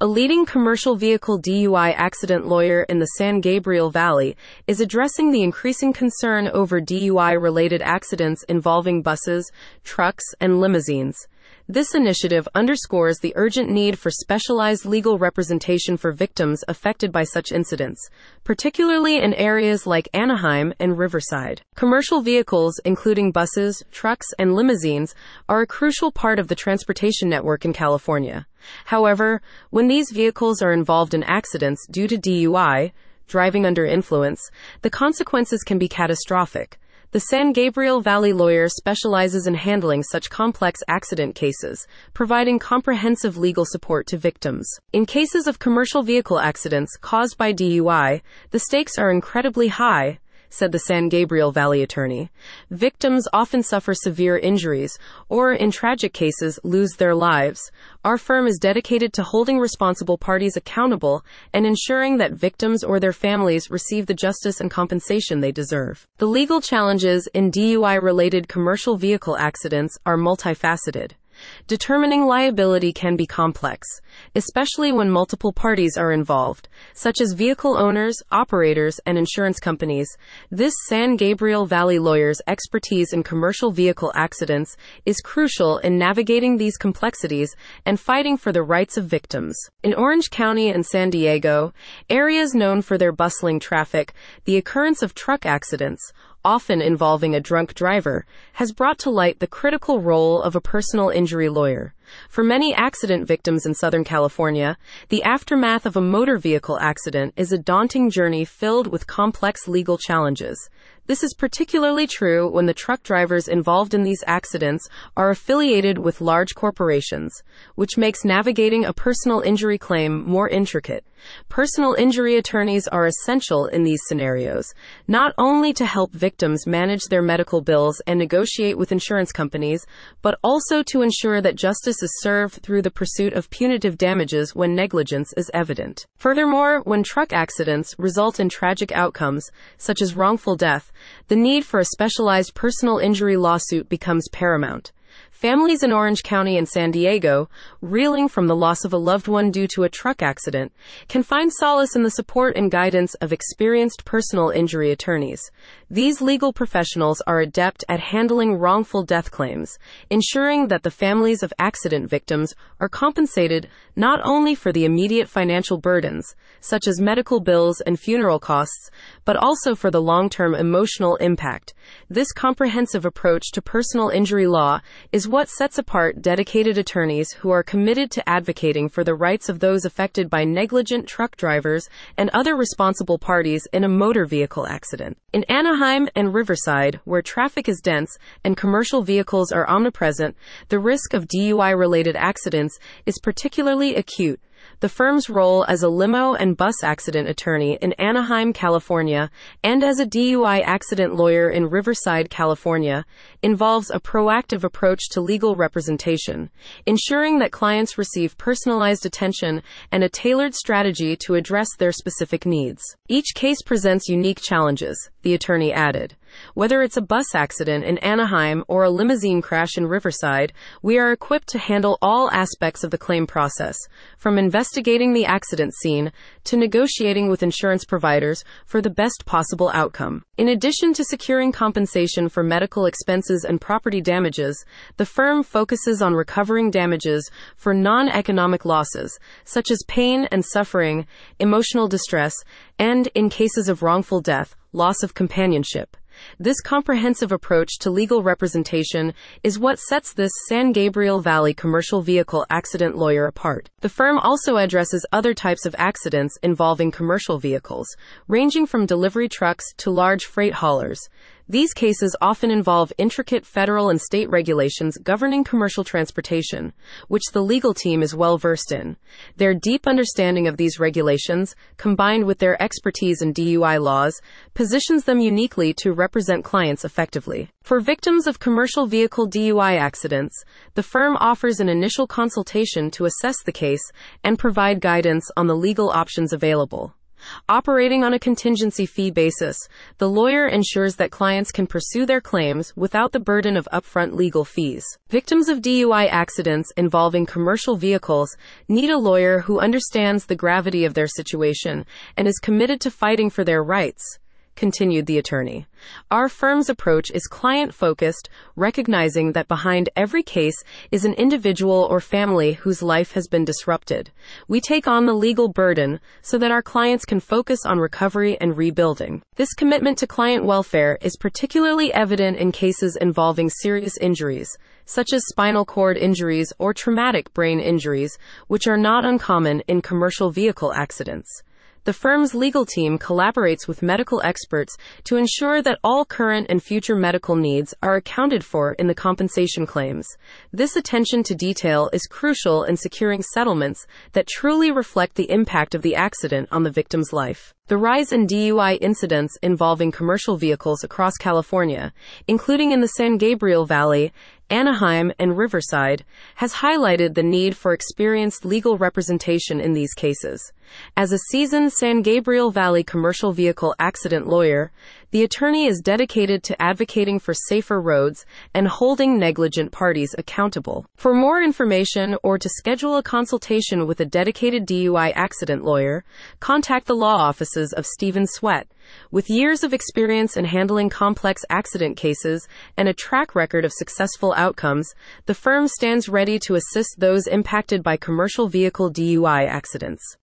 A leading commercial vehicle DUI accident lawyer in the San Gabriel Valley is addressing the increasing concern over DUI related accidents involving buses, trucks, and limousines. This initiative underscores the urgent need for specialized legal representation for victims affected by such incidents, particularly in areas like Anaheim and Riverside. Commercial vehicles, including buses, trucks, and limousines, are a crucial part of the transportation network in California. However, when these vehicles are involved in accidents due to DUI, driving under influence, the consequences can be catastrophic. The San Gabriel Valley lawyer specializes in handling such complex accident cases, providing comprehensive legal support to victims. In cases of commercial vehicle accidents caused by DUI, the stakes are incredibly high, said the San Gabriel Valley attorney. Victims often suffer severe injuries or, in tragic cases, lose their lives. Our firm is dedicated to holding responsible parties accountable and ensuring that victims or their families receive the justice and compensation they deserve. The legal challenges in DUI related commercial vehicle accidents are multifaceted. Determining liability can be complex, especially when multiple parties are involved, such as vehicle owners, operators, and insurance companies. This San Gabriel Valley lawyer's expertise in commercial vehicle accidents is crucial in navigating these complexities and fighting for the rights of victims. In Orange County and San Diego, areas known for their bustling traffic, the occurrence of truck accidents, often involving a drunk driver, has brought to light the critical role of a personal injury lawyer. For many accident victims in Southern California, the aftermath of a motor vehicle accident is a daunting journey filled with complex legal challenges. This is particularly true when the truck drivers involved in these accidents are affiliated with large corporations, which makes navigating a personal injury claim more intricate. Personal injury attorneys are essential in these scenarios, not only to help victims manage their medical bills and negotiate with insurance companies, but also to ensure that justice is served through the pursuit of punitive damages when negligence is evident. Furthermore, when truck accidents result in tragic outcomes, such as wrongful death, the need for a specialized personal injury lawsuit becomes paramount. Families in Orange County and San Diego, reeling from the loss of a loved one due to a truck accident, can find solace in the support and guidance of experienced personal injury attorneys. These legal professionals are adept at handling wrongful death claims, ensuring that the families of accident victims are compensated not only for the immediate financial burdens, such as medical bills and funeral costs, but also for the long term emotional impact. This comprehensive approach to personal injury law is what sets apart dedicated attorneys who are committed to advocating for the rights of those affected by negligent truck drivers and other responsible parties in a motor vehicle accident. In Anaheim and Riverside, where traffic is dense and commercial vehicles are omnipresent, the risk of DUI related accidents is particularly acute the firm's role as a limo and bus accident attorney in Anaheim, California, and as a DUI accident lawyer in Riverside, California, involves a proactive approach to legal representation, ensuring that clients receive personalized attention and a tailored strategy to address their specific needs. Each case presents unique challenges, the attorney added. Whether it's a bus accident in Anaheim or a limousine crash in Riverside, we are equipped to handle all aspects of the claim process, from investigating the accident scene to negotiating with insurance providers for the best possible outcome. In addition to securing compensation for medical expenses and property damages, the firm focuses on recovering damages for non economic losses, such as pain and suffering, emotional distress, and, in cases of wrongful death, loss of companionship. This comprehensive approach to legal representation is what sets this San Gabriel Valley commercial vehicle accident lawyer apart. The firm also addresses other types of accidents involving commercial vehicles, ranging from delivery trucks to large freight haulers. These cases often involve intricate federal and state regulations governing commercial transportation, which the legal team is well versed in. Their deep understanding of these regulations, combined with their expertise in DUI laws, positions them uniquely to represent clients effectively. For victims of commercial vehicle DUI accidents, the firm offers an initial consultation to assess the case and provide guidance on the legal options available. Operating on a contingency fee basis, the lawyer ensures that clients can pursue their claims without the burden of upfront legal fees. Victims of DUI accidents involving commercial vehicles need a lawyer who understands the gravity of their situation and is committed to fighting for their rights continued the attorney. Our firm's approach is client focused, recognizing that behind every case is an individual or family whose life has been disrupted. We take on the legal burden so that our clients can focus on recovery and rebuilding. This commitment to client welfare is particularly evident in cases involving serious injuries, such as spinal cord injuries or traumatic brain injuries, which are not uncommon in commercial vehicle accidents. The firm's legal team collaborates with medical experts to ensure that all current and future medical needs are accounted for in the compensation claims. This attention to detail is crucial in securing settlements that truly reflect the impact of the accident on the victim's life. The rise in DUI incidents involving commercial vehicles across California, including in the San Gabriel Valley Anaheim, and Riverside, has highlighted the need for experienced legal representation in these cases. As a seasoned San Gabriel Valley commercial vehicle accident lawyer, the attorney is dedicated to advocating for safer roads and holding negligent parties accountable. For more information or to schedule a consultation with a dedicated DUI accident lawyer, contact the law offices of Steven Sweat. With years of experience in handling complex accident cases and a track record of successful outcomes, the firm stands ready to assist those impacted by commercial vehicle DUI accidents.